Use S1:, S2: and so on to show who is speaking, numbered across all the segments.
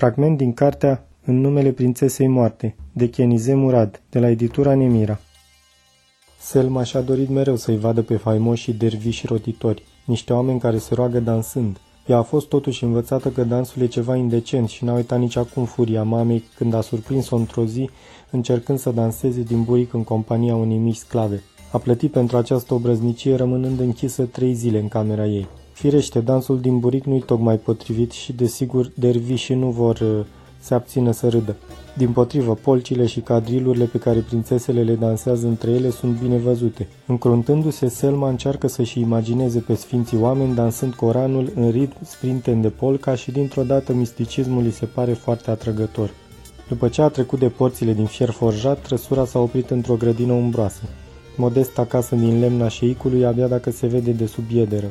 S1: Fragment din cartea În numele prințesei moarte, de Chenize Murad, de la editura Nemira. Selma și-a dorit mereu să-i vadă pe faimoșii derviși rotitori, niște oameni care se roagă dansând. Ea a fost totuși învățată că dansul e ceva indecent și n-a uitat nici acum furia mamei când a surprins-o într-o zi încercând să danseze din buric în compania unei mici sclave. A plătit pentru această obrăznicie rămânând închisă trei zile în camera ei. Firește, dansul din buric nu-i tocmai potrivit și, desigur, dervișii nu vor uh, se abțină să râdă. Din potrivă, polcile și cadrilurile pe care prințesele le dansează între ele sunt bine văzute. Încruntându-se, Selma încearcă să-și imagineze pe sfinții oameni dansând Coranul în ritm sprinten de polca și dintr-o dată misticismul îi se pare foarte atrăgător. După ce a trecut de porțile din fier forjat, trăsura s-a oprit într-o grădină umbroasă. Modesta casă din lemna șeicului abia dacă se vede de sub iederă.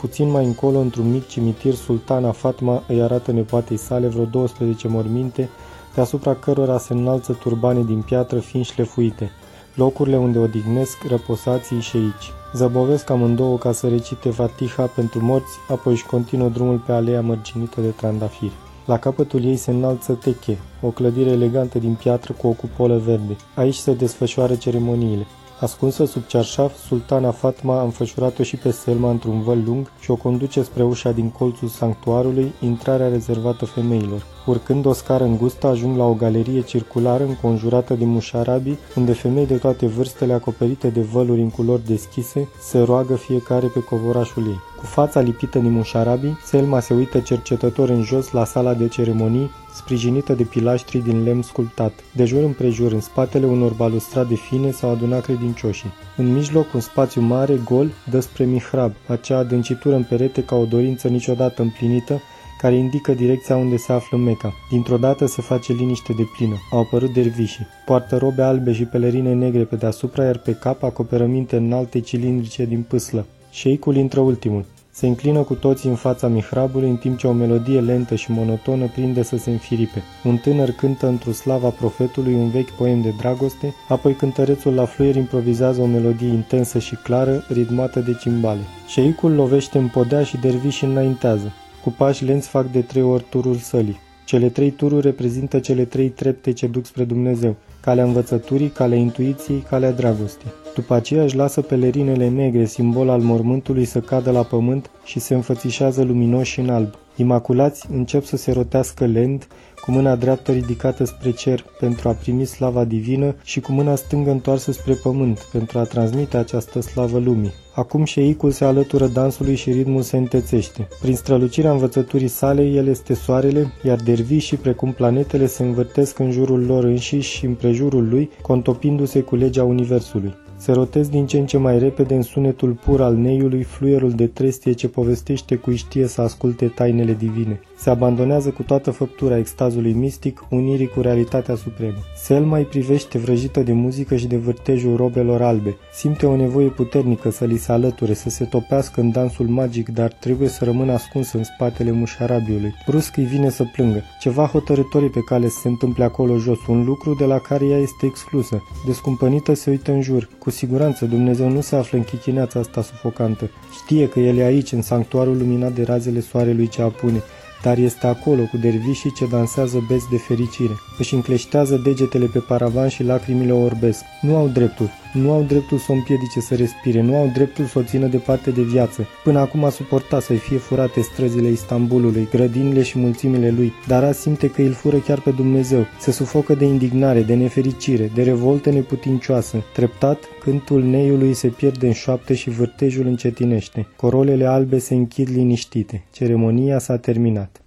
S1: Puțin mai încolo, într-un mic cimitir, sultana Fatma îi arată nepoatei sale vreo 12 morminte, deasupra cărora se înalță turbane din piatră fiind șlefuite, locurile unde odihnesc răposații și aici. Zăbovesc amândouă ca să recite Fatiha pentru morți, apoi își continuă drumul pe alea mărginită de trandafiri. La capătul ei se înalță Teche, o clădire elegantă din piatră cu o cupolă verde. Aici se desfășoară ceremoniile. Ascunsă sub cearșaf, sultana Fatma a înfășurat-o și pe Selma într-un văl lung și o conduce spre ușa din colțul sanctuarului, intrarea rezervată femeilor. Urcând o scară îngustă, ajung la o galerie circulară înconjurată de mușarabii, unde femei de toate vârstele acoperite de văluri în culori deschise se roagă fiecare pe covorașul ei. Cu fața lipită din mușarabii, Selma se uită cercetător în jos la sala de ceremonii, sprijinită de pilaștri din lemn sculptat. De jur împrejur, în spatele unor balustrade fine, s-au adunat credincioșii. În mijloc, un spațiu mare, gol, dă spre mihrab, acea adâncitură în perete ca o dorință niciodată împlinită, care indică direcția unde se află Meca. Dintr-o dată se face liniște de plină. Au apărut dervișii. Poartă robe albe și pelerine negre pe deasupra, iar pe cap acoperăminte înalte cilindrice din pâslă. Șeicul intră ultimul. Se înclină cu toții în fața mihrabului, în timp ce o melodie lentă și monotonă prinde să se înfiripe. Un tânăr cântă într-o slava profetului un vechi poem de dragoste, apoi cântărețul la fluier improvizează o melodie intensă și clară, ritmată de cimbale. Șeicul lovește în podea și dervișii înaintează. Cu pași lenți fac de trei ori turul sălii. Cele trei tururi reprezintă cele trei trepte ce duc spre Dumnezeu, calea învățăturii, calea intuiției, calea dragostei. După aceea își lasă pelerinele negre, simbol al mormântului, să cadă la pământ și se înfățișează luminoși în alb. Imaculați încep să se rotească lent, cu mâna dreaptă ridicată spre cer pentru a primi slava divină și cu mâna stângă întoarsă spre pământ pentru a transmite această slavă lumii. Acum șeicul se alătură dansului și ritmul se întețește. Prin strălucirea învățăturii sale, el este soarele, iar dervișii, precum planetele, se învârtesc în jurul lor înșiși și împrejurul lui, contopindu-se cu legea Universului. Se rotesc din ce în ce mai repede în sunetul pur al neiului fluierul de trestie ce povestește cu știe să asculte tainele divine. Se abandonează cu toată făptura extazului mistic, unirii cu realitatea supremă. Selma îi privește vrăjită de muzică și de vârtejul robelor albe. Simte o nevoie puternică să li se alăture, să se topească în dansul magic, dar trebuie să rămână ascunsă în spatele mușarabiului. Brusc îi vine să plângă. Ceva hotărător pe cale să se întâmple acolo jos, un lucru de la care ea este exclusă. Descumpănită se uită în jur. Cu siguranță Dumnezeu nu se află în chichineața asta sufocantă. Știe că El e aici, în sanctuarul luminat de razele soarelui ce apune dar este acolo cu dervișii ce dansează beți de fericire. Își încleștează degetele pe paravan și lacrimile o orbesc. Nu au dreptul, nu au dreptul să o împiedice să respire, nu au dreptul să o țină departe de viață. Până acum a suportat să-i fie furate străzile Istanbulului, grădinile și mulțimile lui, dar azi simte că îl fură chiar pe Dumnezeu. Se sufocă de indignare, de nefericire, de revoltă neputincioasă. Treptat, cântul neiului se pierde în șoapte și vârtejul încetinește. Corolele albe se închid liniștite. Ceremonia s-a terminat.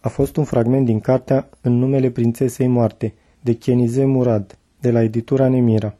S1: A fost un fragment din cartea În numele prințesei moarte, de Chenize Murad, de la editura Nemira.